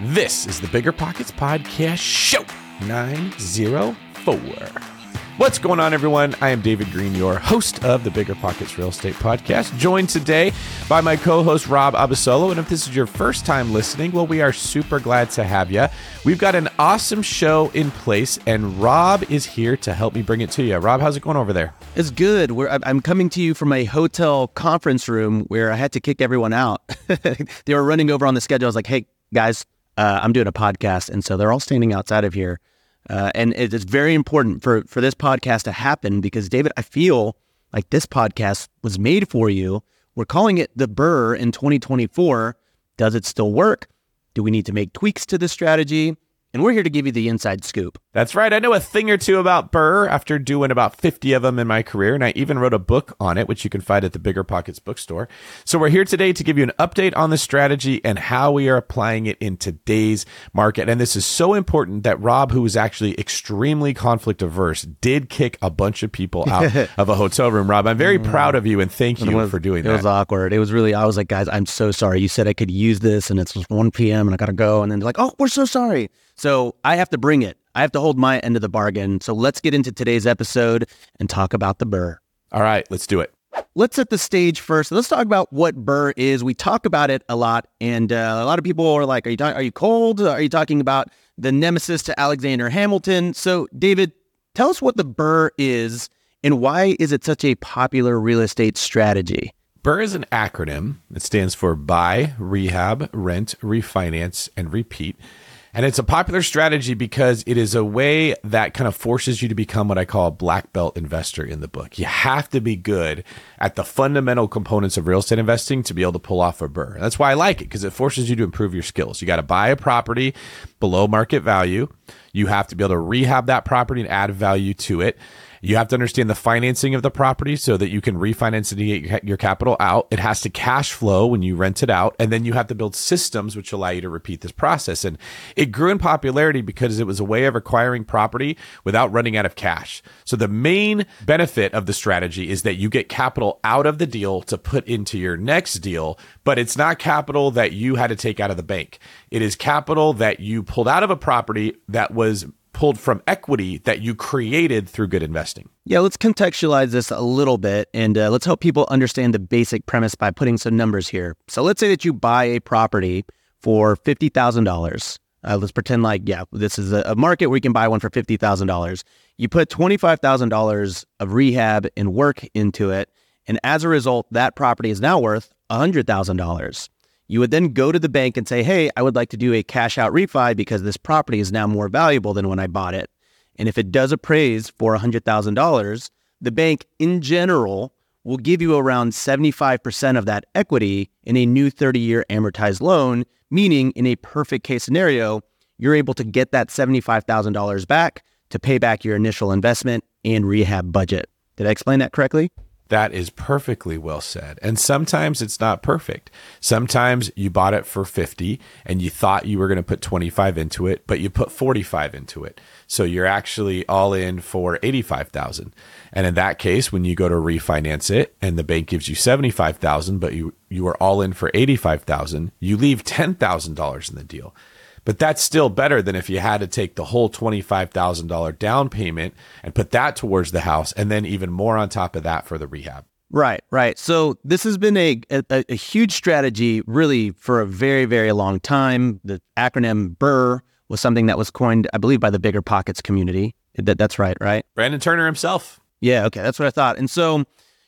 This is the Bigger Pockets Podcast Show 904. What's going on, everyone? I am David Greene, your host of the Bigger Pockets Real Estate Podcast, joined today by my co host, Rob Abasolo. And if this is your first time listening, well, we are super glad to have you. We've got an awesome show in place, and Rob is here to help me bring it to you. Rob, how's it going over there? It's good. We're, I'm coming to you from a hotel conference room where I had to kick everyone out. they were running over on the schedule. I was like, hey, guys, uh, I'm doing a podcast. And so they're all standing outside of here uh, and it's very important for, for this podcast to happen because, David, I feel like this podcast was made for you. We're calling it the BRRRR in 2024. Does it still work? Do we need to make tweaks to the strategy? And we're here to give you the inside scoop. That's right. I know a thing or two about BRRRR after doing about 50 of them in my career. And I even wrote a book on it, which you can find at the Bigger Pockets bookstore. So we're here today to give you an update on the strategy and how we are applying it in today's market. And this is so important that Rob, who is actually extremely conflict averse, did kick a bunch of people out of a hotel room. Rob, I'm very mm. proud of you and thank you was, for doing it that. It was awkward. It was really, I was like, guys, I'm so sorry. You said I could use this and it's 1 p.m. and I got to go. And then they're like, oh, we're so sorry. So I have to bring it. I have to hold my end of the bargain. So let's get into today's episode and talk about the BRRRR. All right, let's do it. Let's set the stage first. Let's talk about what BRRRR is. We talk about it a lot, and uh, a lot of people are like, "Are you talking? Are you cold? Are you talking about the nemesis to Alexander Hamilton?" So, David, tell us what the BRRRR is and why is it such a popular real estate strategy? BRRRR is an acronym. It stands for Buy, Rehab, Rent, Refinance, and Repeat. And it's a popular strategy because it is a way that kind of forces you to become what I call a black belt investor in the book. You have to be good at the fundamental components of real estate investing to be able to pull off a BRRRR. That's why I like it because it forces you to improve your skills. You got to buy a property below market value. You have to be able to rehab that property and add value to it. You have to understand the financing of the property so that you can refinance it and get your capital out. It has to cash flow when you rent it out. And then you have to build systems which allow you to repeat this process. And it grew in popularity because it was a way of acquiring property without running out of cash. So the main benefit of the strategy is that you get capital out of the deal to put into your next deal, but it's not capital that you had to take out of the bank. It is capital that you pulled out of a property that was pulled from equity that you created through good investing. Yeah, let's contextualize this a little bit and uh, let's help people understand the basic premise by putting some numbers here. So let's say that you buy a property for $50,000. Uh, let's pretend like, yeah, this is a, market where you can buy one for $50,000. You put $25,000 of rehab and work into it. And as a result, that property is now worth $100,000. You would then go to the bank and say, Hey, I would like to do a cash out refi because this property is now more valuable than when I bought it. And if it does appraise for $100,000, the bank in general will give you around 75% of that equity in a new 30 year amortized loan, meaning in a perfect case scenario, you're able to get that $75,000 back to pay back your initial investment and rehab budget. Did I explain that correctly? That is perfectly well said. And sometimes it's not perfect. Sometimes you bought it for 50 and you thought you were going to put 25 into it, but you put 45 into it. So you're actually all in for 85,000. And in that case, when you go to refinance it and the bank gives you 75,000, but you you are all in for 85,000, you leave $10,000 in the deal. But that's still better than if you had to take the whole $25,000 down payment and put that towards the house and then even more on top of that for the rehab. Right, right. So this has been a, a, a huge strategy really for a very, very long time. The acronym BRRRR was something that was coined, I believe, by the Bigger Pockets community. That, that's right, right? Brandon Turner himself. Yeah, okay. That's what I thought. And so,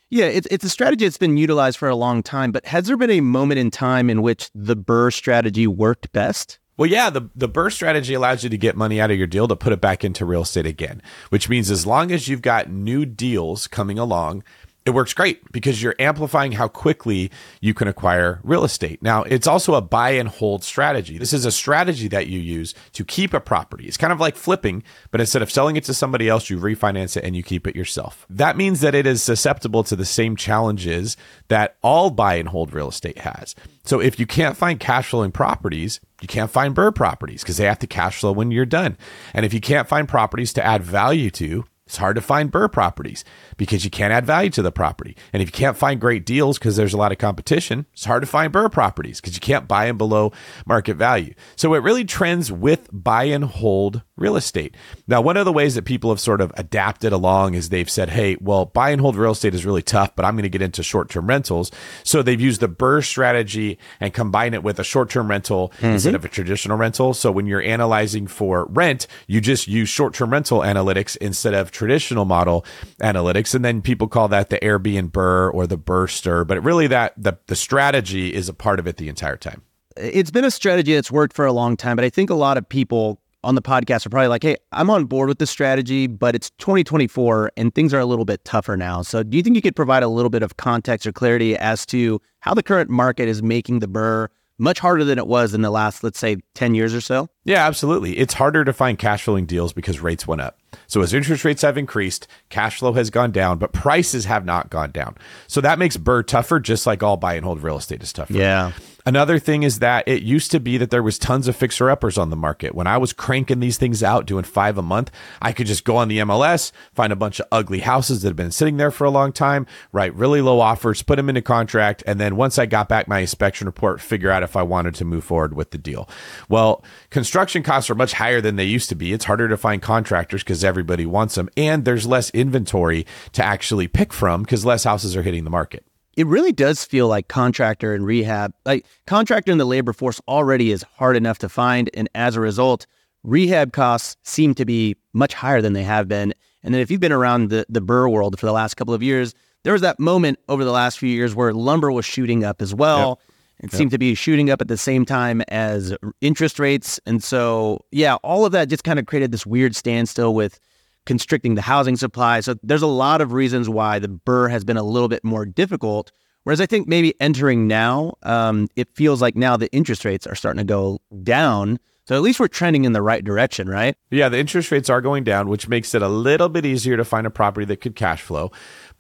yeah, it's, it's a strategy that's been utilized for a long time, but has there been a moment in time in which the BRRRR strategy worked best? Well, yeah, the, the BRRRR strategy allows you to get money out of your deal to put it back into real estate again, which means as long as you've got new deals coming along it works great because you're amplifying how quickly you can acquire real estate. Now, it's also a buy and hold strategy. This is a strategy that you use to keep a property. It's kind of like flipping, but instead of selling it to somebody else, you refinance it and you keep it yourself. That means that it is susceptible to the same challenges that all buy and hold real estate has. So if you can't find cash flowing properties, you can't find BRRRR properties because they have to cash flow when you're done. And if you can't find properties to add value to, It's hard to find BRRRR properties because you can't add value to the property. And if you can't find great deals because there's a lot of competition, it's hard to find BRRRR properties because you can't buy them below market value. So it really trends with buy and hold real estate. Now, one of the ways that people have sort of adapted along is they've said, hey, well, buy and hold real estate is really tough, but I'm going to get into short term rentals. So they've used the BRRRR strategy and combine it with a short term rental mm-hmm. instead of a traditional rental. So when you're analyzing for rent, you just use short term rental analytics instead of traditional model analytics. And then people call that the Airbnb or the burster. But really, that the, the strategy is a part of it the entire time. It's been a strategy that's worked for a long time, but I think a lot of people on the podcast are probably like, hey, I'm on board with this strategy, but it's 2024 and things are a little bit tougher now. So do you think you could provide a little bit of context or clarity as to how the current market is making the BRRRR much harder than it was in the last, let's say, 10 years or so? Yeah, absolutely. It's harder to find cash flowing deals because rates went up. So as interest rates have increased, cash flow has gone down, but prices have not gone down. So that makes BRRRR tougher, just like all buy and hold real estate is tougher. Yeah. Another thing is that it used to be that there was tons of fixer uppers on the market. When I was cranking these things out, doing five a month, I could just go on the MLS, find a bunch of ugly houses that have been sitting there for a long time, write really low offers, put them into contract, and then once I got back my inspection report, figure out if I wanted to move forward with the deal. Well, construction costs are much higher than they used to be. It's harder to find contractors because everybody wants them, and there's less inventory to actually pick from because less houses are hitting the market it really does feel like contractor and rehab, like contractor in the labor force already is hard enough to find. And as a result, rehab costs seem to be much higher than they have been. And then if you've been around the, the BRRRR world for the last couple of years, there was that moment over the last few years where lumber was shooting up as well. Yep. It yep. seemed to be shooting up at the same time as interest rates. And so, yeah, all of that just kind of created this weird standstill with constricting the housing supply. So there's a lot of reasons why the BRRRR has been a little bit more difficult. Whereas I think maybe entering now, um, it feels like now the interest rates are starting to go down. So at least we're trending in the right direction, right? Yeah, the interest rates are going down, which makes it a little bit easier to find a property that could cash flow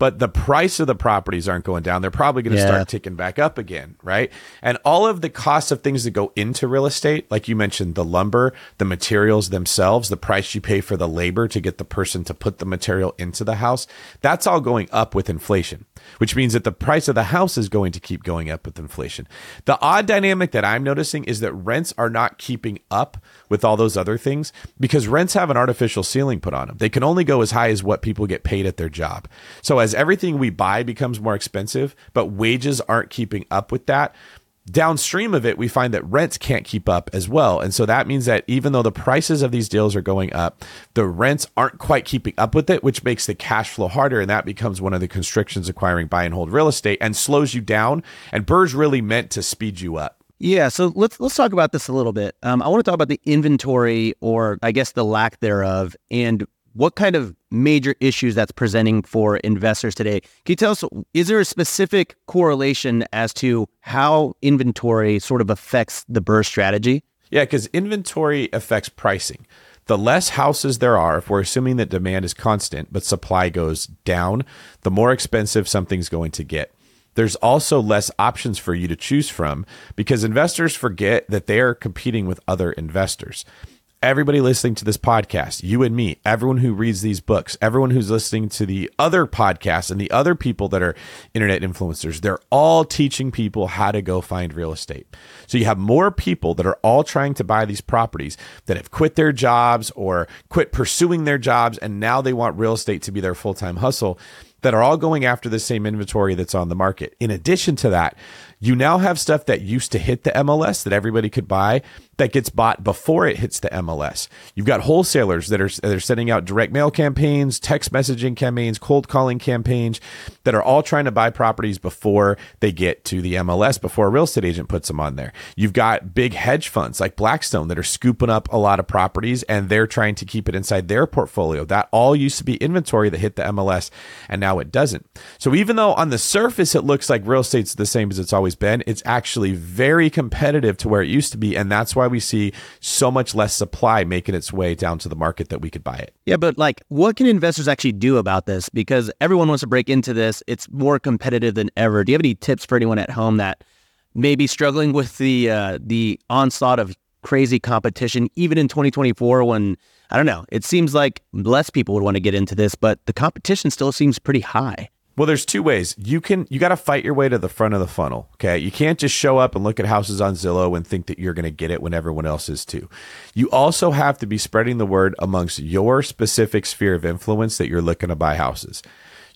but the price of the properties aren't going down. They're probably going to yeah. start ticking back up again, right? And all of the costs of things that go into real estate, like you mentioned, the lumber, the materials themselves, the price you pay for the labor to get the person to put the material into the house, that's all going up with inflation, which means that the price of the house is going to keep going up with inflation. The odd dynamic that I'm noticing is that rents are not keeping up with all those other things because rents have an artificial ceiling put on them. They can only go as high as what people get paid at their job. So as everything we buy becomes more expensive, but wages aren't keeping up with that, downstream of it, we find that rents can't keep up as well. And so that means that even though the prices of these deals are going up, the rents aren't quite keeping up with it, which makes the cash flow harder. And that becomes one of the constrictions acquiring buy and hold real estate and slows you down. And BRRRR's really meant to speed you up. Yeah, so let's let's talk about this a little bit. Um, I want to talk about the inventory, or I guess the lack thereof, and what kind of major issues that's presenting for investors today. Can you tell us, is there a specific correlation as to how inventory sort of affects the BRRRR strategy? Yeah, because inventory affects pricing. The less houses there are, if we're assuming that demand is constant, but supply goes down, the more expensive something's going to get there's also less options for you to choose from because investors forget that they are competing with other investors. Everybody listening to this podcast, you and me, everyone who reads these books, everyone who's listening to the other podcasts and the other people that are internet influencers, they're all teaching people how to go find real estate. So you have more people that are all trying to buy these properties that have quit their jobs or quit pursuing their jobs and now they want real estate to be their full-time hustle that are all going after the same inventory that's on the market. In addition to that, you now have stuff that used to hit the MLS that everybody could buy that gets bought before it hits the MLS. You've got wholesalers that are that are sending out direct mail campaigns, text messaging campaigns, cold calling campaigns that are all trying to buy properties before they get to the MLS before a real estate agent puts them on there. You've got big hedge funds like Blackstone that are scooping up a lot of properties and they're trying to keep it inside their portfolio. That all used to be inventory that hit the MLS and now it doesn't. So even though on the surface it looks like real estate's the same as it's always always been. It's actually very competitive to where it used to be. And that's why we see so much less supply making its way down to the market that we could buy it. Yeah, but like, what can investors actually do about this? Because everyone wants to break into this. It's more competitive than ever. Do you have any tips for anyone at home that may be struggling with the uh, the onslaught of crazy competition, even in 2024 when, I don't know, it seems like less people would want to get into this, but the competition still seems pretty high. Well, there's two ways. You can you got to fight your way to the front of the funnel. Okay, you can't just show up and look at houses on Zillow and think that you're going to get it when everyone else is too. You also have to be spreading the word amongst your specific sphere of influence that you're looking to buy houses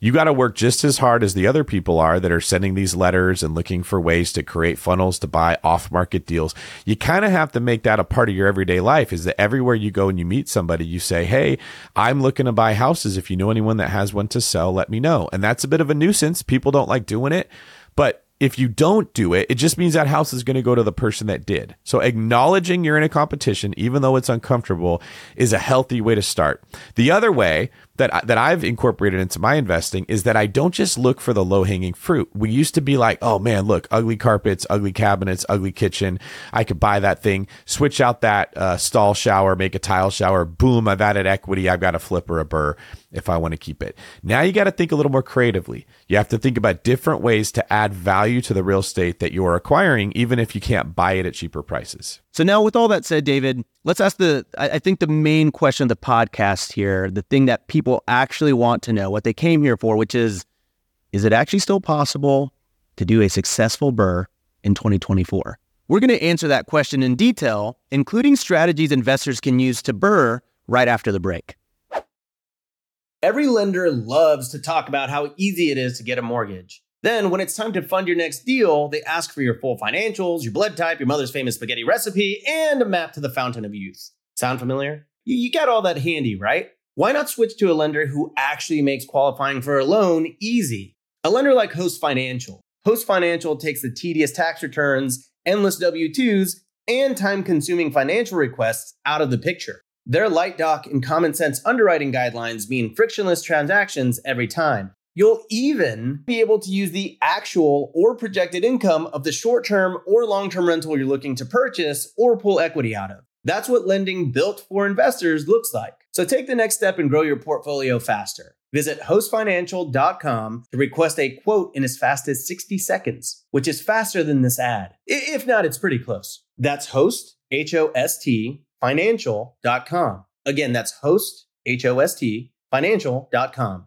you got to work just as hard as the other people are that are sending these letters and looking for ways to create funnels to buy off market deals. You kind of have to make that a part of your everyday life is that everywhere you go and you meet somebody, you say, Hey, I'm looking to buy houses. If you know anyone that has one to sell, let me know. And that's a bit of a nuisance. People don't like doing it, but if you don't do it, it just means that house is going to go to the person that did. So acknowledging you're in a competition, even though it's uncomfortable, is a healthy way to start. The other way that that I've incorporated into my investing is that I don't just look for the low hanging fruit. We used to be like, oh man, look, ugly carpets, ugly cabinets, ugly kitchen. I could buy that thing, switch out that uh, stall shower, make a tile shower. Boom, I've added equity. I've got a flip or a BRRRR if I want to keep it. Now you got to think a little more creatively. You have to think about different ways to add value to the real estate that you are acquiring, even if you can't buy it at cheaper prices. So now, with all that said, David, let's ask the. I think the main question of the podcast here, the thing that people actually want to know, what they came here for, which is, is it actually still possible to do a successful BRRRR in 2024? We're going to answer that question in detail, including strategies investors can use to BRRRR right after the break. Every lender loves to talk about how easy it is to get a mortgage. Then, when it's time to fund your next deal, they ask for your full financials, your blood type, your mother's famous spaghetti recipe, and a map to the fountain of youth. Sound familiar? You, you got all that handy, right? Why not switch to a lender who actually makes qualifying for a loan easy? A lender like Host Financial. Host Financial takes the tedious tax returns, endless W 2s, and time consuming financial requests out of the picture. Their light doc and common sense underwriting guidelines mean frictionless transactions every time. You'll even be able to use the actual or projected income of the short term or long term rental you're looking to purchase or pull equity out of. That's what lending built for investors looks like. So take the next step and grow your portfolio faster. Visit hostfinancial.com to request a quote in as fast as 60 seconds, which is faster than this ad. If not, it's pretty close. That's host, H O S T, financial.com. Again, that's host, H O S T, financial.com.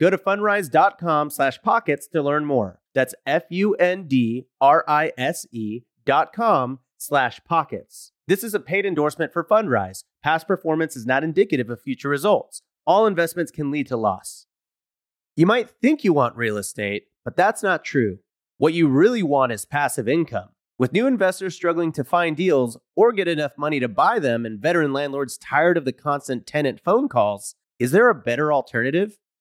Go to fundrise.com slash pockets to learn more. That's F-U-N-D-R-I-S-E dot com slash pockets. This is a paid endorsement for Fundrise. Past performance is not indicative of future results. All investments can lead to loss. You might think you want real estate, but that's not true. What you really want is passive income. With new investors struggling to find deals or get enough money to buy them and veteran landlords tired of the constant tenant phone calls, is there a better alternative?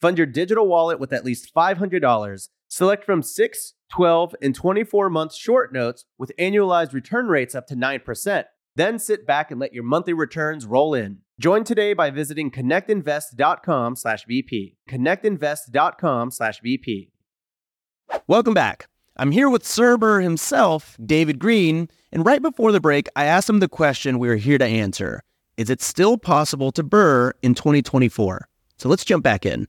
Fund your digital wallet with at least $500. Select from 6, 12, and 24 month short notes with annualized return rates up to 9%. Then sit back and let your monthly returns roll in. Join today by visiting connectinvest.com slash BP. Connectinvest.com slash BP. Welcome back. I'm here with Cerber himself, David Greene, and right before the break, I asked him the question we are here to answer. is it still possible to BRRRR in 2024? So let's jump back in.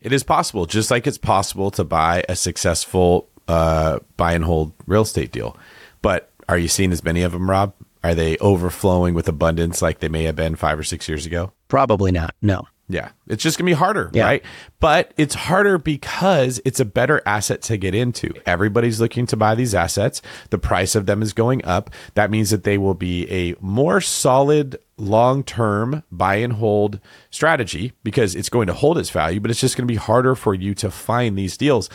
It is possible, just like it's possible to buy a successful uh, buy and hold real estate deal. But are you seeing as many of them, Rob? Are they overflowing with abundance like they may have been five or six years ago? Probably not. No. Yeah. It's just going to be harder, Yeah. right? But it's harder because it's a better asset to get into. Everybody's looking to buy these assets. The price of them is going up. That means that they will be a more solid long term buy and hold strategy because it's going to hold its value, but it's just going to be harder for you to find these deals.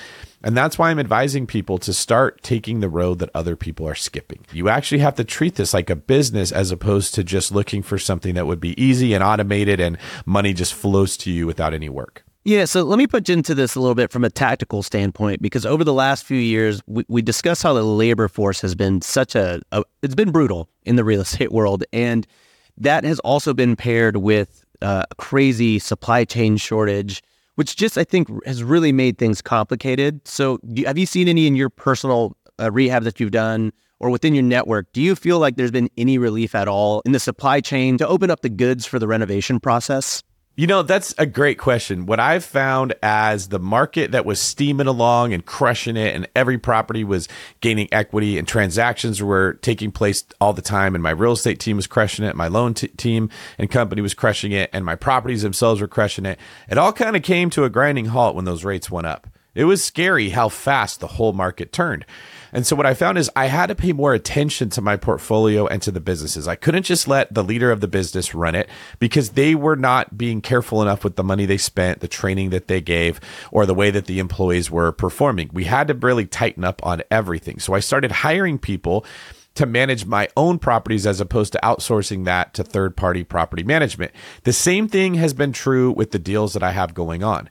And that's why I'm advising people to start taking the road that other people are skipping. You actually have to treat this like a business as opposed to just looking for something that would be easy and automated and money just flows to you without any work. Yeah, so let me put into this a little bit from a tactical standpoint because over the last few years, we, we discussed how the labor force has been such a, a, it's been brutal in the real estate world. And that has also been paired with uh, a crazy supply chain shortage, which just, I think, has really made things complicated. So have you seen any in your personal uh, rehab that you've done or within your network? Do you feel like there's been any relief at all in the supply chain to open up the goods for the renovation process? You know, that's a great question. What I've found as the market that was steaming along and crushing it, and every property was gaining equity, and transactions were taking place all the time, and my real estate team was crushing it, my loan t- team and company was crushing it, and my properties themselves were crushing it. It all kind of came to a grinding halt when those rates went up. It was scary how fast the whole market turned. And so what I found is I had to pay more attention to my portfolio and to the businesses. I couldn't just let the leader of the business run it because they were not being careful enough with the money they spent, the training that they gave, or the way that the employees were performing. We had to really tighten up on everything. So I started hiring people to manage my own properties as opposed to outsourcing that to third party property management. The same thing has been true with the deals that I have going on.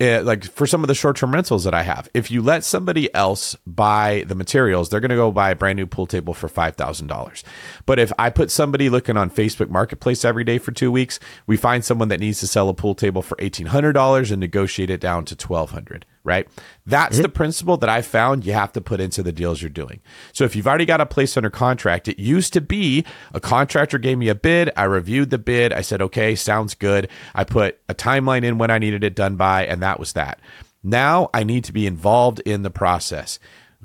Uh, like for some of the short term rentals that I have, if you let somebody else buy the materials, they're going to go buy a brand new pool table for $5,000. But if I put somebody looking on Facebook Marketplace every day for two weeks, we find someone that needs to sell a pool table for $1,800 and negotiate it down to $1,200 right? That's the principle that I found you have to put into the deals you're doing. So if you've already got a place under contract, it used to be a contractor gave me a bid, I reviewed the bid, I said, "Okay, sounds good." I put a timeline in when I needed it done by, and that was that. Now I need to be involved in the process.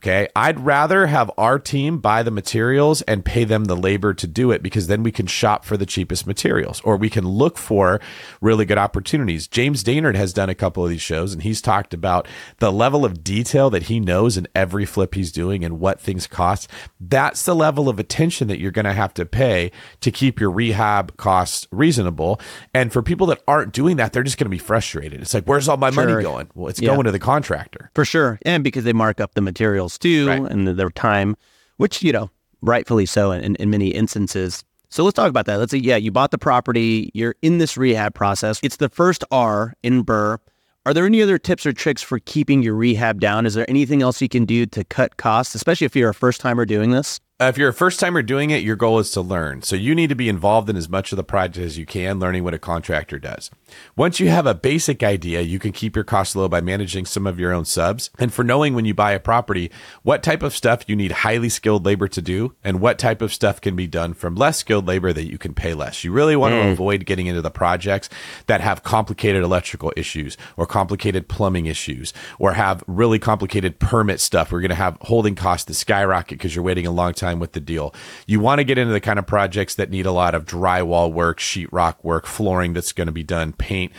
Okay. I'd rather have our team buy the materials and pay them the labor to do it because then we can shop for the cheapest materials or we can look for really good opportunities. James Dainard has done a couple of these shows and he's talked about the level of detail that he knows in every flip he's doing and what things cost. That's the level of attention that you're going to have to pay to keep your rehab costs reasonable. And for people that aren't doing that, they're just going to be frustrated. It's like, where's all my Sure. money going? Well, it's Yeah. going to the contractor. For sure. And because they mark up the materials too Right. and their time, which, you know, rightfully so in, in many instances. So let's talk about that. Let's say, yeah, you bought the property, you're in this rehab process. It's the first R in BRRRR. Are there any other tips or tricks for keeping your rehab down? Is there anything else you can do to cut costs, especially if you're a first timer doing this? Uh, if you're a first timer doing it, your goal is to learn. So you need to be involved in as much of the project as you can, learning what a contractor does. Once you have a basic idea, you can keep your costs low by managing some of your own subs. And for knowing when you buy a property, what type of stuff you need highly skilled labor to do and what type of stuff can be done from less skilled labor that you can pay less. You really want to avoid getting into the projects that have complicated electrical issues or complicated plumbing issues or have really complicated permit stuff. We're going to have holding costs that skyrocket because you're waiting a long time with the deal. You want to get into the kind of projects that need a lot of drywall work, sheetrock work, flooring that's going to be done, paint,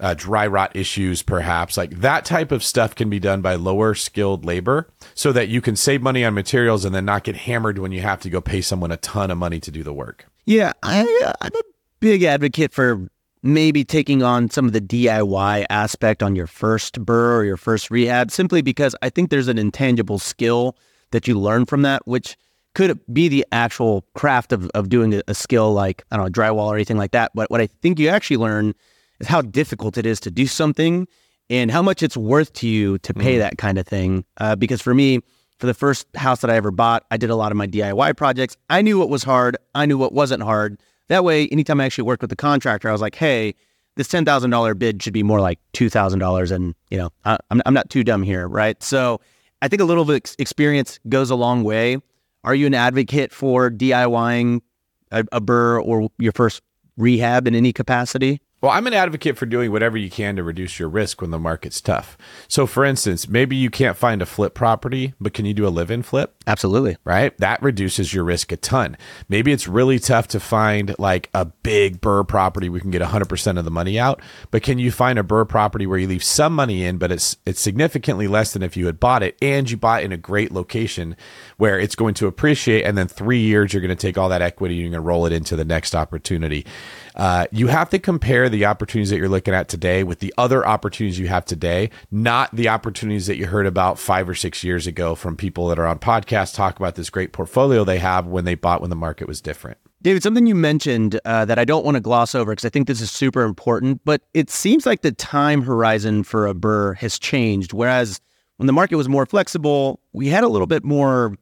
uh, dry rot issues, perhaps. Like that type of stuff can be done by lower skilled labor so that you can save money on materials and then not get hammered when you have to go pay someone a ton of money to do the work. Yeah, I, I'm a big advocate for maybe taking on some of the DIY aspect on your first BRRRR or your first rehab, simply because I think there's an intangible skill that you learn from that, which could be the actual craft of, of doing a, a skill like, I don't know, drywall or anything like that. But what I think you actually learn is how difficult it is to do something and how much it's worth to you to pay that kind of thing. Uh, because for me, for the first house that I ever bought, I did a lot of my DIY projects. I knew what was hard. I knew what wasn't hard. That way, anytime I actually worked with the contractor, I was like, hey, this ten thousand dollar bid should be more like two thousand dollars, and you know, I, I'm I'm not too dumb here, right? So, I think a little bit of experience goes a long way. Are you an advocate for DIYing a, a BRRRR or your first rehab in any capacity? Well, I'm an advocate for doing whatever you can to reduce your risk when the market's tough. So, for instance, maybe you can't find a flip property, but can you do a live in flip? Absolutely. Right? That reduces your risk a ton. Maybe it's really tough to find like a big BRRRR property we can get 100% of the money out, but can you find a BRRRR property where you leave some money in, but it's it's significantly less than if you had bought it and you bought in a great location where it's going to appreciate and then 3 years you're going to take all that equity and you're going to roll it into the next opportunity. Uh, you have to compare the opportunities that you're looking at today with the other opportunities you have today, not the opportunities that you heard about five or six years ago from people that are on podcasts talk about this great portfolio they have when they bought when the market was different. David, something you mentioned uh, that I don't want to gloss over because I think this is super important, but it seems like the time horizon for a BRRRR has changed. Whereas when the market was more flexible, we had a little bit more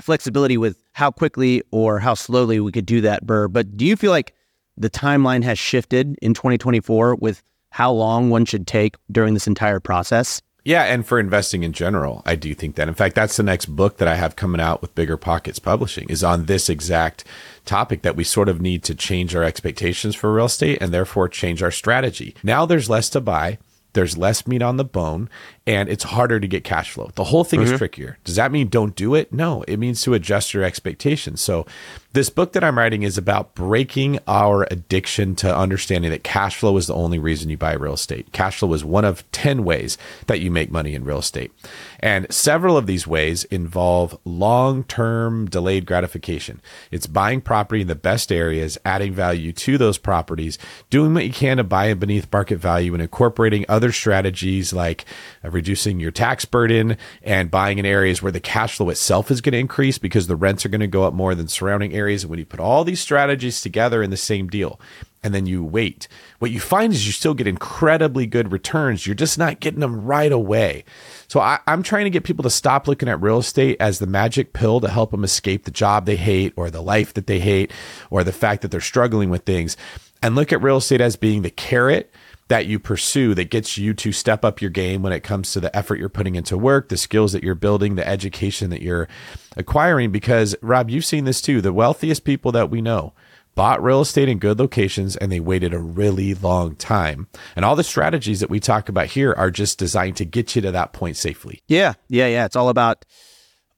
flexibility with how quickly or how slowly we could do that BRRRR. But do you feel like the timeline has shifted in 2024 with how long one should take during this entire process. Yeah, and for investing in general, I do think that. In fact, that's the next book that I have coming out with Bigger Pockets Publishing is on this exact topic that we sort of need to change our expectations for real estate and therefore change our strategy. Now there's less to buy there's less meat on the bone and it's harder to get cash flow. The whole thing mm-hmm. is trickier. Does that mean don't do it? No, it means to adjust your expectations. So, this book that I'm writing is about breaking our addiction to understanding that cash flow is the only reason you buy real estate. Cash flow is one of 10 ways that you make money in real estate. And several of these ways involve long term delayed gratification. It's buying property in the best areas, adding value to those properties, doing what you can to buy it beneath market value, and incorporating other strategies like uh, reducing your tax burden and buying in areas where the cash flow itself is going to increase because the rents are going to go up more than surrounding areas. And when you put all these strategies together in the same deal, and then you wait. What you find is you still get incredibly good returns. You're just not getting them right away. So I, am trying to get people to stop looking at real estate as the magic pill to help them escape the job they hate or the life that they hate or the fact that they're struggling with things and look at real estate as being the carrot that you pursue that gets you to step up your game when it comes to the effort you're putting into work, the skills that you're building, the education that you're acquiring. Because, Rob, you've seen this too. The wealthiest people that we know bought real estate in good locations and they waited a really long time. And all the strategies that we talk about here are just designed to get you to that point safely. Yeah. Yeah. Yeah. It's all about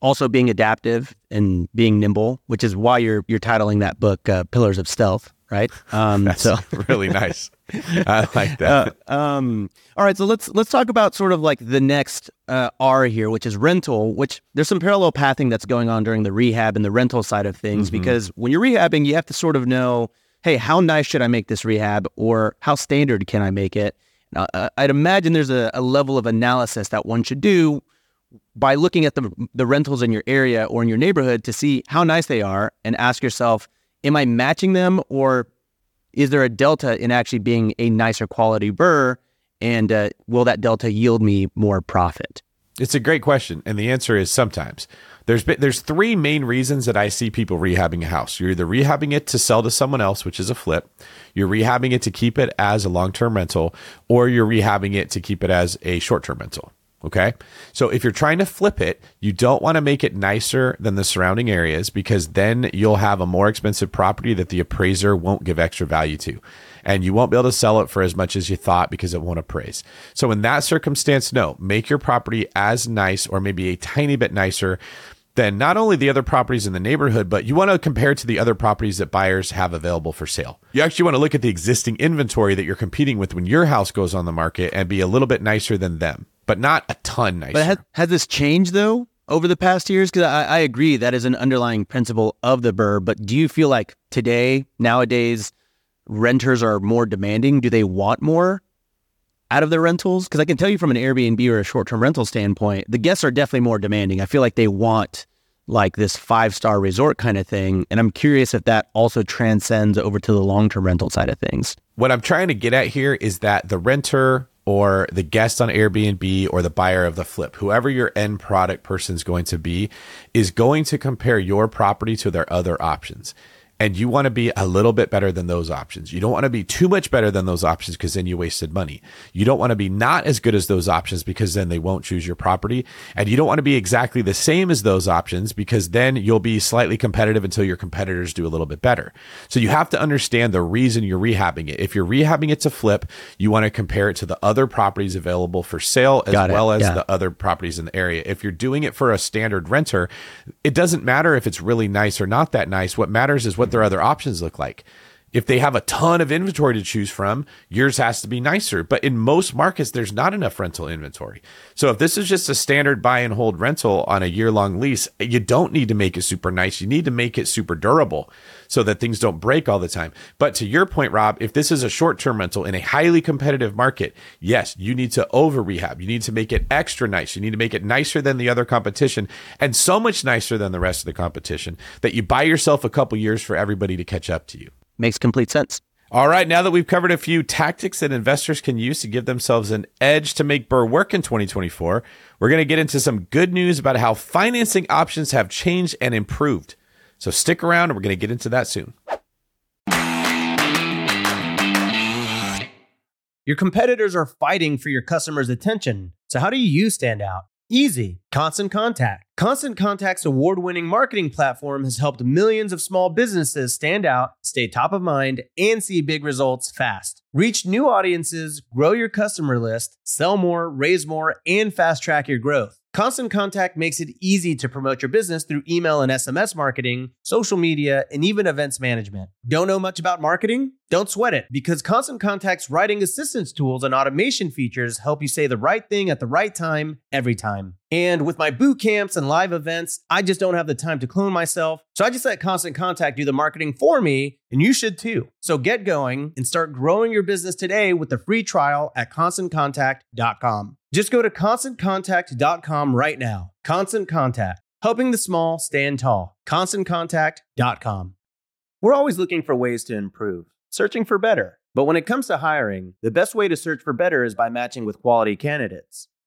also being adaptive and being nimble, which is why you're you're titling that book uh, "Pillars of Stealth," right? Um, That's so really nice. I like that. Uh, um, all right, so let's let's talk about sort of like the next uh, R here, which is rental. Which there's some parallel pathing that's going on during the rehab and the rental side of things, mm-hmm. because when you're rehabbing, you have to sort of know, hey, how nice should I make this rehab, or how standard can I make it? Now, uh, I'd imagine there's a, a level of analysis that one should do by looking at the the rentals in your area or in your neighborhood to see how nice they are, and ask yourself, am I matching them or is there a delta in actually being a nicer quality BRRRR? And uh, will that delta yield me more profit? It's a great question, and the answer is sometimes. There's been, there's three main reasons that I see people rehabbing a house. You're either rehabbing it to sell to someone else, which is a flip. You're rehabbing it to keep it as a long term rental, or you're rehabbing it to keep it as a short term rental. Okay. So if you're trying to flip it, you don't want to make it nicer than the surrounding areas because then you'll have a more expensive property that the appraiser won't give extra value to. And you won't be able to sell it for as much as you thought because it won't appraise. So in that circumstance, no, make your property as nice or maybe a tiny bit nicer than not only the other properties in the neighborhood, but you want to compare to the other properties that buyers have available for sale. You actually want to look at the existing inventory that you're competing with when your house goes on the market and be a little bit nicer than them but not a ton nicer. But has, has this changed though over the past years? Because I, I, agree that is an underlying principle of the BRRRR. But do you feel like today, nowadays, renters are more demanding? Do they want more out of their rentals? Because I can tell you from an Airbnb or a short-term rental standpoint, the guests are definitely more demanding. I feel like they want like this five-star resort kind of thing, and I'm curious if that also transcends over to the long-term rental side of things. What I'm trying to get at here is that the renter or the guest on Airbnb or the buyer of the flip, whoever your end product person is going to be, is going to compare your property to their other options. And you want to be a little bit better than those options. You don't want to be too much better than those options because then you wasted money. You don't want to be not as good as those options because then they won't choose your property. And you don't want to be exactly the same as those options because then you'll be slightly competitive until your competitors do a little bit better. So you have to understand the reason you're rehabbing it. If you're rehabbing it to flip, you want to compare it to the other properties available for sale as well as yeah. the other properties in the area. If you're doing it for a standard renter, it doesn't matter if it's really nice or not that nice. What matters is what their other options look like. If they have a ton of inventory to choose from, yours has to be nicer. But in most markets, there's not enough rental inventory. So if this is just a standard buy and hold rental on a year long lease, you don't need to make it super nice. You need to make it super durable so that things don't break all the time. But to your point, Rob, if this is a short term rental in a highly competitive market, yes, you need to over rehab. You need to make it extra nice. You need to make it nicer than the other competition and so much nicer than the rest of the competition that you buy yourself a couple years for everybody to catch up to you. Makes complete sense. All right, now that we've covered a few tactics that investors can use to give themselves an edge to make BRRRR work in 2024, we're going to get into some good news about how financing options have changed and improved. So stick around and we're going to get into that soon. Your competitors are fighting for your customers' attention. So, how do you stand out? Easy. Constant Contact. Constant Contact's award winning marketing platform has helped millions of small businesses stand out, stay top of mind, and see big results fast. Reach new audiences, grow your customer list, sell more, raise more, and fast track your growth. Constant Contact makes it easy to promote your business through email and SMS marketing, social media, and even events management. Don't know much about marketing? Don't sweat it because Constant Contact's writing assistance tools and automation features help you say the right thing at the right time every time. And with my boot camps and live events, I just don't have the time to clone myself. So I just let Constant Contact do the marketing for me, and you should too. So get going and start growing your business today with the free trial at constantcontact.com. Just go to constantcontact.com right now. Constant Contact, helping the small stand tall. ConstantContact.com. We're always looking for ways to improve, searching for better. But when it comes to hiring, the best way to search for better is by matching with quality candidates.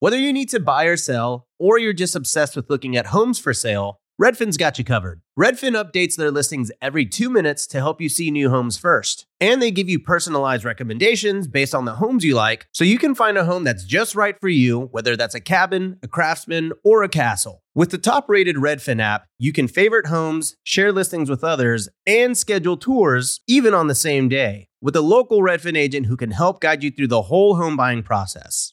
Whether you need to buy or sell, or you're just obsessed with looking at homes for sale, Redfin's got you covered. Redfin updates their listings every two minutes to help you see new homes first. And they give you personalized recommendations based on the homes you like, so you can find a home that's just right for you, whether that's a cabin, a craftsman, or a castle. With the top rated Redfin app, you can favorite homes, share listings with others, and schedule tours even on the same day with a local Redfin agent who can help guide you through the whole home buying process.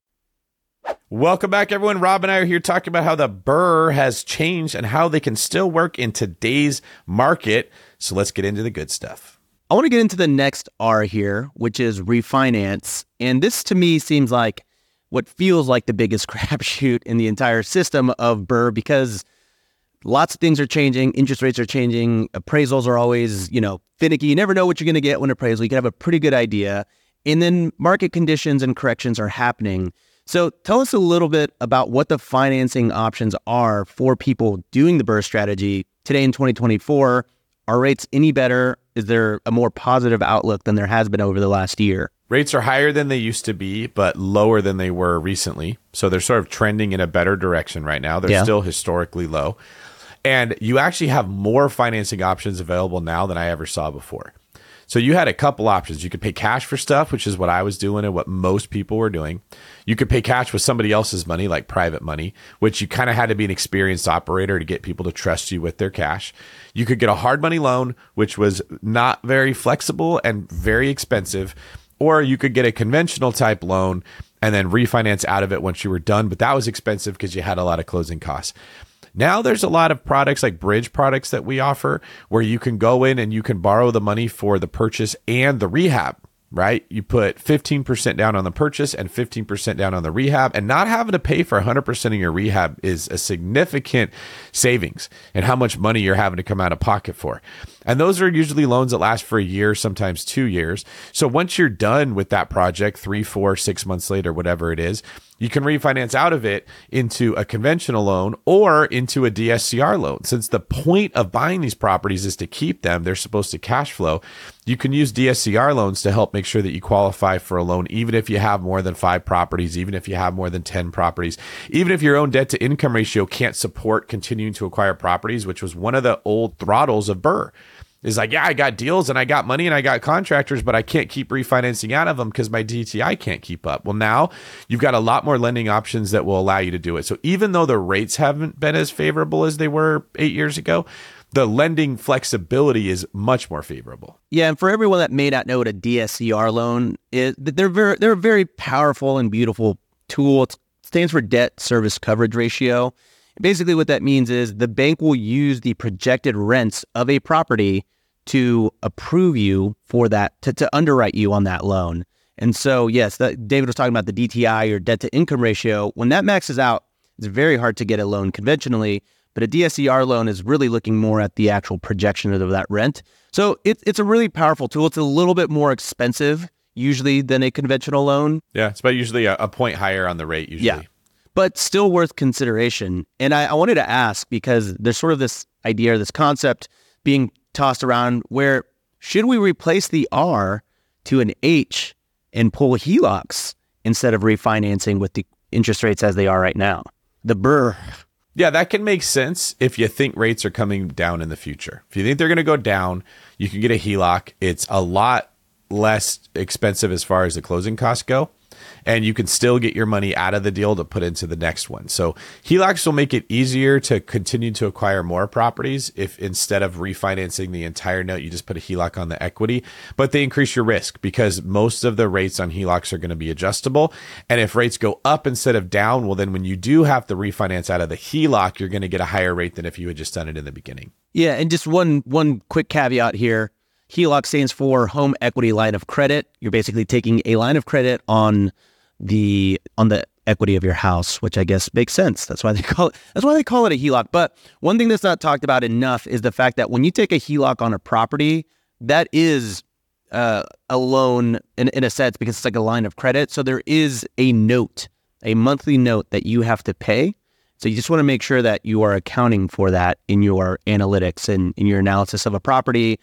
Welcome back, everyone. Rob and I are here talking about how the BRRRR has changed and how they can still work in today's market. So let's get into the good stuff. I want to get into the next R here, which is refinance. And this to me seems like what feels like the biggest crapshoot in the entire system of BRRRR because lots of things are changing. Interest rates are changing. Appraisals are always, you know, finicky. You never know what you're going to get when appraisal. You can have a pretty good idea. And then market conditions and corrections are happening. So tell us a little bit about what the financing options are for people doing the BRRRR strategy today in 2024. Are rates any better? Is there a more positive outlook than there has been over the last year? Rates are higher than they used to be, but lower than they were recently. So they're sort of trending in a better direction right now. They're Yeah. still historically low. And you actually have more financing options available now than I ever saw before. So you had a couple options. You could pay cash for stuff, which is what I was doing and what most people were doing. You could pay cash with somebody else's money, like private money, which you kind of had to be an experienced operator to get people to trust you with their cash. You could get a hard money loan, which was not very flexible and very expensive, or you could get a conventional type loan and then refinance out of it once you were done, but that was expensive because you had a lot of closing costs. Now there's a lot of products like bridge products that we offer where you can go in and you can borrow the money for the purchase and the rehab, right? You put 15% down on the purchase and 15% down on the rehab and not having to pay for 100% of your rehab is a significant savings and how much money you're having to come out of pocket for. And those are usually loans that last for a year, sometimes two years. So once you're done with that project, three, four, six months later, whatever it is, you can refinance out of it into a conventional loan or into a DSCR loan. Since the point of buying these properties is to keep them, they're supposed to cash flow. You can use DSCR loans to help make sure that you qualify for a loan, even if you have more than five properties, even if you have more than 10 properties, even if your own debt to income ratio can't support continuing to acquire properties, which was one of the old throttles of BRRRR is like, yeah, I got deals and I got money and I got contractors, but I can't keep refinancing out of them because my DTI can't keep up. Well, now you've got a lot more lending options that will allow you to do it. So even though the rates haven't been as favorable as they were eight years ago, the lending flexibility is much more favorable. Yeah, and for everyone that may not know what a DSCR loan is, they're very they're a very powerful and beautiful tool. It stands for debt service coverage ratio. Basically, what that means is the bank will use the projected rents of a property to approve you for that to, to underwrite you on that loan. And so, yes, that, David was talking about the DTI or debt to income ratio. When that maxes out, it's very hard to get a loan conventionally. But a DSCR loan is really looking more at the actual projection of that rent. So it's it's a really powerful tool. It's a little bit more expensive usually than a conventional loan, Yeah, it's about usually a, a point higher on the rate usually. Yeah. But still worth consideration. And I, I wanted to ask because there's sort of this idea, or this concept being tossed around where should we replace the R to an H and pull HELOCs instead of refinancing with the interest rates as they are right now? The BRRRR. Yeah, that can make sense if you think rates are coming down in the future. If you think they're going to go down, you can get a HELOC. It's a lot less expensive as far as the closing costs go. And you can still get your money out of the deal to put into the next one. So HELOCs will make it easier to continue to acquire more properties if instead of refinancing the entire note, you just put a HELOC on the equity. But they increase your risk because most of the rates on HELOCs are going to be adjustable. And if rates go up instead of down, well, then when you do have to refinance out of the HELOC, you're going to get a higher rate than if you had just done it in the beginning. Yeah, and just one one quick caveat here. HELOC stands for Home Equity Line of Credit. You're basically taking a line of credit on the on the equity of your house, which I guess makes sense. That's why they call it that's why they call it a HELOC. But one thing that's not talked about enough is the fact that when you take a HELOC on a property, that is uh, a loan in, in a sense because it's like a line of credit. So there is a note, a monthly note that you have to pay. So you just want to make sure that you are accounting for that in your analytics and in your analysis of a property.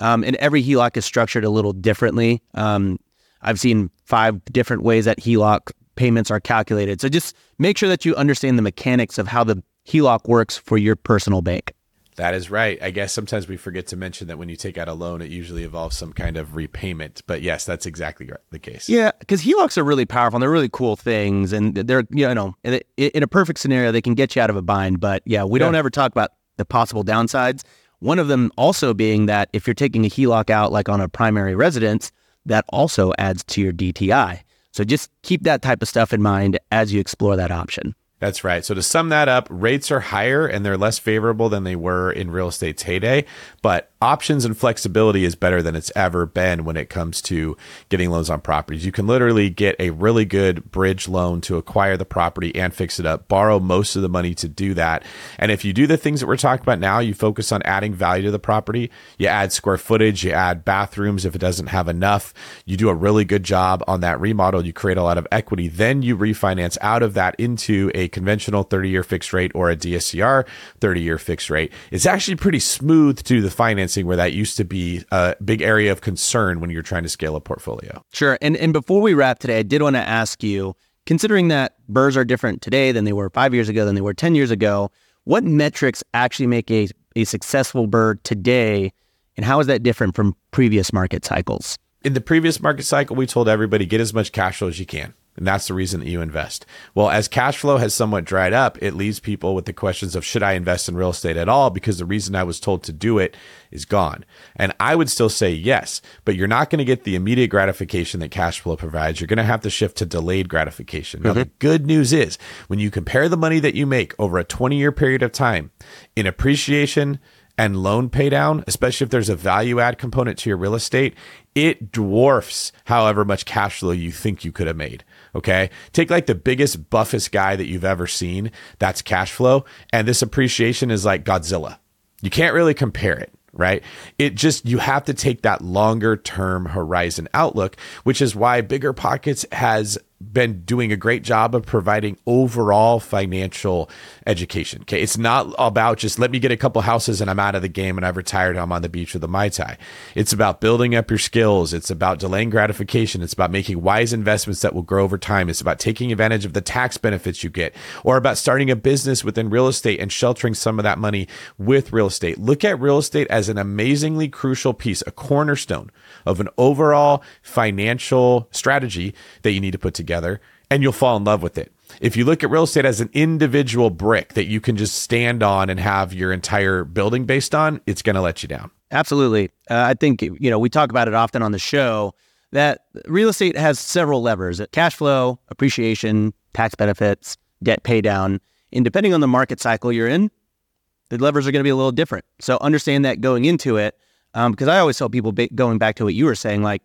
Um, and every HELOC is structured a little differently. Um, I've seen five different ways that HELOC payments are calculated. So just make sure that you understand the mechanics of how the HELOC works for your personal bank. That is right. I guess sometimes we forget to mention that when you take out a loan, it usually involves some kind of repayment. But yes, that's exactly the case. Yeah, because HELOCs are really powerful and they're really cool things. And they're, you know, in a, perfect scenario, they can get you out of a bind. But yeah, we don't ever talk about the possible downsides. One of them also being that if you're taking a HELOC out like on a primary residence, that also adds to your DTI. So just keep that type of stuff in mind as you explore that option. That's right. So to sum that up, rates are higher and they're less favorable than they were in real estate's heyday, but options and flexibility is better than it's ever been when it comes to getting loans on properties. You can literally get a really good bridge loan to acquire the property and fix it up, borrow most of the money to do that. And if you do the things that we're talking about now, you focus on adding value to the property, you add square footage, you add bathrooms if it doesn't have enough, you do a really good job on that remodel, you create a lot of equity, then you refinance out of that into a conventional 30 year fixed rate or a DSCR 30 year fixed rate. It's actually pretty smooth to the financing where that used to be a big area of concern when you're trying to scale a portfolio. Sure. And and before we wrap today, I did want to ask you, considering that BRRRRs are different today than they were five years ago, than they were 10 years ago, what metrics actually make a, a successful BRRRR today? And how is that different from previous market cycles? In the previous market cycle, we told everybody get as much cash flow as you can. And that's the reason that you invest. Well, as cash flow has somewhat dried up, it leaves people with the questions of should I invest in real estate at all? Because the reason I was told to do it is gone. And I would still say yes, but you're not going to get the immediate gratification that cash flow provides. You're going to have to shift to delayed gratification. Now, mm-hmm. the good news is when you compare the money that you make over a 20 year period of time in appreciation, and loan paydown, especially if there's a value add component to your real estate, it dwarfs however much cash flow you think you could have made. Okay. Take like the biggest, buffest guy that you've ever seen. That's cash flow. And this appreciation is like Godzilla. You can't really compare it right? It just, you have to take that longer term horizon outlook, which is why Bigger Pockets has been doing a great job of providing overall financial education. Okay. It's not about just let me get a couple houses and I'm out of the game and I've retired and I'm on the beach with a Mai Tai. It's about building up your skills. It's about delaying gratification. It's about making wise investments that will grow over time. It's about taking advantage of the tax benefits you get or about starting a business within real estate and sheltering some of that money with real estate. Look at real estate as an amazingly crucial piece, a cornerstone of an overall financial strategy that you need to put together and you'll fall in love with it. If you look at real estate as an individual brick that you can just stand on and have your entire building based on, it's going to let you down. Absolutely. Uh, I think, you know, we talk about it often on the show that real estate has several levers cash flow, appreciation, tax benefits, debt pay down. And depending on the market cycle you're in, the levers are going to be a little different. So understand that going into it um, because I always tell people going back to what you were saying, like,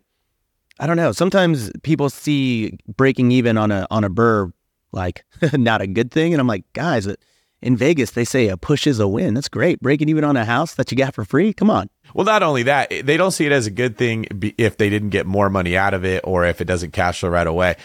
I don't know. Sometimes people see breaking even on a on a BRRRR like not a good thing, and I'm like, guys, uh, in Vegas they say a push is a win. That's great. Breaking even on a house that you got for free. Come on. Well, not only that, eh, they don't see it as a good thing if they didn't get more money out of it or if it doesn't cash flow right away.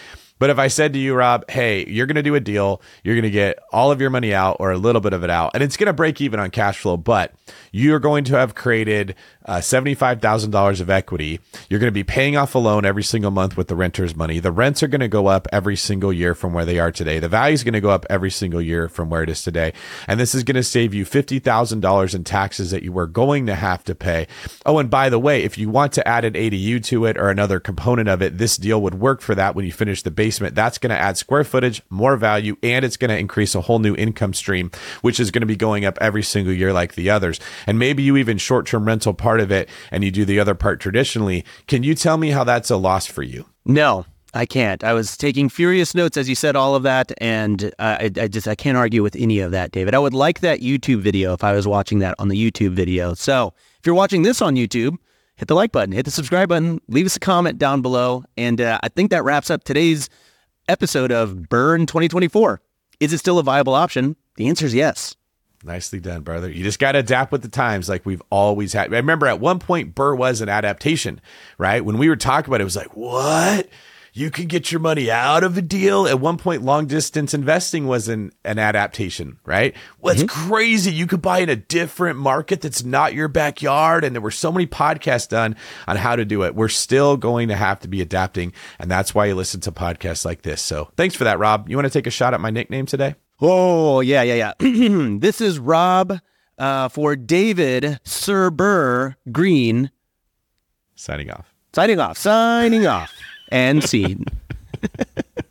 But if I said to you, Rob, hey, you're going to do a deal, you're going to get all of your money out or a little bit of it out, and it's going to break even on cash flow, but you're going to have created uh, $75,000 of equity. You're going to be paying off a loan every single month with the renter's money. The rents are going to go up every single year from where they are today. The value is going to go up every single year from where it is today. And this is going to save you $50,000 in taxes that you were going to have to pay. Oh, and by the way, if you want to add an ADU to it or another component of it, this deal would work for that when you finish the basement, that's going to add square footage, more value, and it's going to increase a whole new income stream, which is going to be going up every single year like the others. And maybe you even short term rental part of it and you do the other part traditionally. Can you tell me how that's a loss for you? No, I can't. I was taking furious notes as you said all of that, and uh, I, I, just I can't argue with any of that, David. I would like that YouTube video if I was watching that on the YouTube video. So if you're watching this on YouTube, hit the like button, hit the subscribe button, leave us a comment down below. And uh, I think that wraps up today's episode of BRRRR in 2024. Is it still a viable option? The answer is yes. Nicely done, brother. You just got to adapt with the times like we've always had. I remember at one point, BRRRR was an adaptation, right? When we were talking about it, it was like, what? you can get your money out of a deal. At one point, long distance investing was an, an adaptation, right? What's mm-hmm. crazy, you could buy in a different market that's not your backyard. And there were so many podcasts done on how to do it. We're still going to have to be adapting. And that's why you listen to podcasts like this. So thanks for that, Rob. You want to take a shot at my nickname today? Oh, yeah, yeah, yeah. this is Rob uh, for David Sir BRRRR Greene. Signing off. Signing off. Signing off and scene.